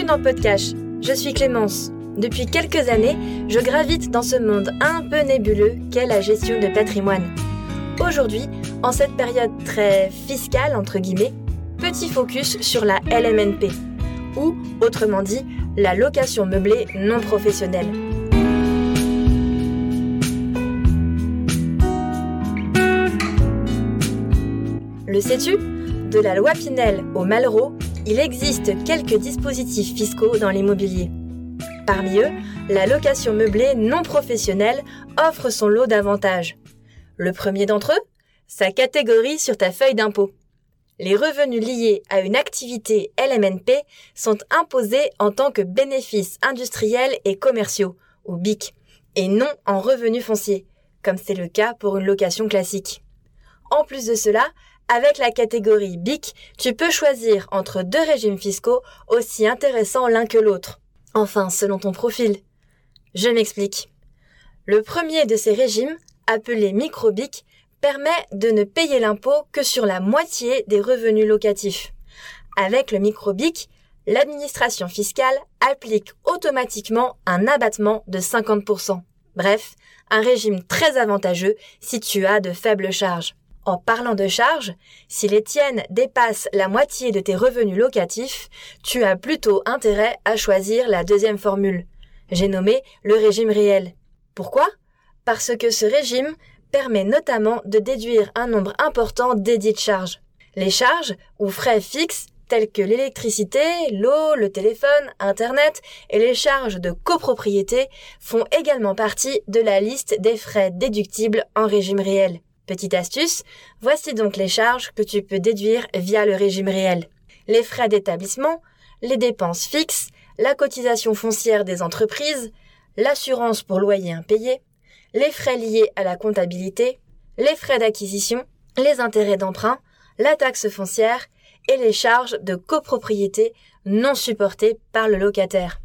dans Podcast. Je suis Clémence. Depuis quelques années, je gravite dans ce monde un peu nébuleux qu'est la gestion de patrimoine. Aujourd'hui, en cette période très fiscale, entre guillemets, petit focus sur la LMNP, ou, autrement dit, la location meublée non professionnelle. Le sais-tu? De la loi Pinel au Malraux, il existe quelques dispositifs fiscaux dans l'immobilier. Parmi eux, la location meublée non professionnelle offre son lot d'avantages. Le premier d'entre eux, sa catégorie sur ta feuille d'impôt. Les revenus liés à une activité LMNP sont imposés en tant que bénéfices industriels et commerciaux, ou BIC, et non en revenus fonciers, comme c'est le cas pour une location classique. En plus de cela, avec la catégorie BIC, tu peux choisir entre deux régimes fiscaux aussi intéressants l'un que l'autre. Enfin, selon ton profil. Je m'explique. Le premier de ces régimes, appelé micro-BIC, permet de ne payer l'impôt que sur la moitié des revenus locatifs. Avec le micro-BIC, l'administration fiscale applique automatiquement un abattement de 50%. Bref, un régime très avantageux si tu as de faibles charges. En parlant de charges, si les tiennes dépassent la moitié de tes revenus locatifs, tu as plutôt intérêt à choisir la deuxième formule. J'ai nommé le régime réel. Pourquoi? Parce que ce régime permet notamment de déduire un nombre important d'édits de charges. Les charges ou frais fixes tels que l'électricité, l'eau, le téléphone, Internet et les charges de copropriété font également partie de la liste des frais déductibles en régime réel. Petite astuce, voici donc les charges que tu peux déduire via le régime réel. Les frais d'établissement, les dépenses fixes, la cotisation foncière des entreprises, l'assurance pour loyer impayé, les frais liés à la comptabilité, les frais d'acquisition, les intérêts d'emprunt, la taxe foncière et les charges de copropriété non supportées par le locataire.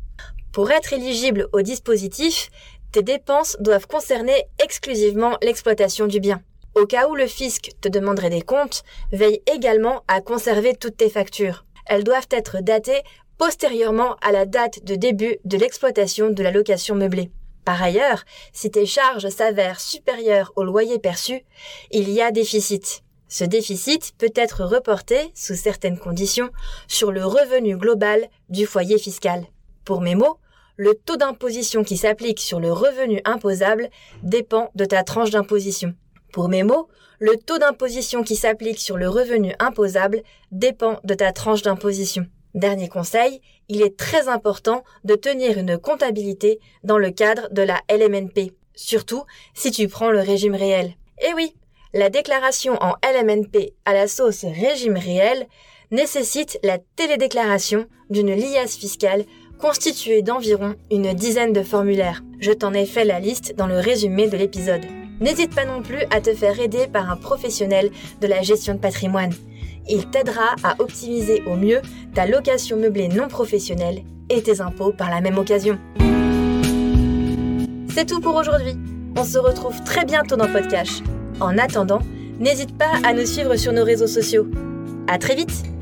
Pour être éligible au dispositif, tes dépenses doivent concerner exclusivement l'exploitation du bien. Au cas où le fisc te demanderait des comptes, veille également à conserver toutes tes factures. Elles doivent être datées postérieurement à la date de début de l'exploitation de la location meublée. Par ailleurs, si tes charges s'avèrent supérieures au loyer perçu, il y a déficit. Ce déficit peut être reporté, sous certaines conditions, sur le revenu global du foyer fiscal. Pour mes mots, le taux d'imposition qui s'applique sur le revenu imposable dépend de ta tranche d'imposition. Pour mes mots, le taux d'imposition qui s'applique sur le revenu imposable dépend de ta tranche d'imposition. Dernier conseil, il est très important de tenir une comptabilité dans le cadre de la LMNP, surtout si tu prends le régime réel. Eh oui, la déclaration en LMNP à la sauce régime réel nécessite la télédéclaration d'une liasse fiscale constituée d'environ une dizaine de formulaires. Je t'en ai fait la liste dans le résumé de l'épisode. N'hésite pas non plus à te faire aider par un professionnel de la gestion de patrimoine. Il t'aidera à optimiser au mieux ta location meublée non professionnelle et tes impôts par la même occasion. C'est tout pour aujourd'hui. On se retrouve très bientôt dans Podcast. En attendant, n'hésite pas à nous suivre sur nos réseaux sociaux. À très vite!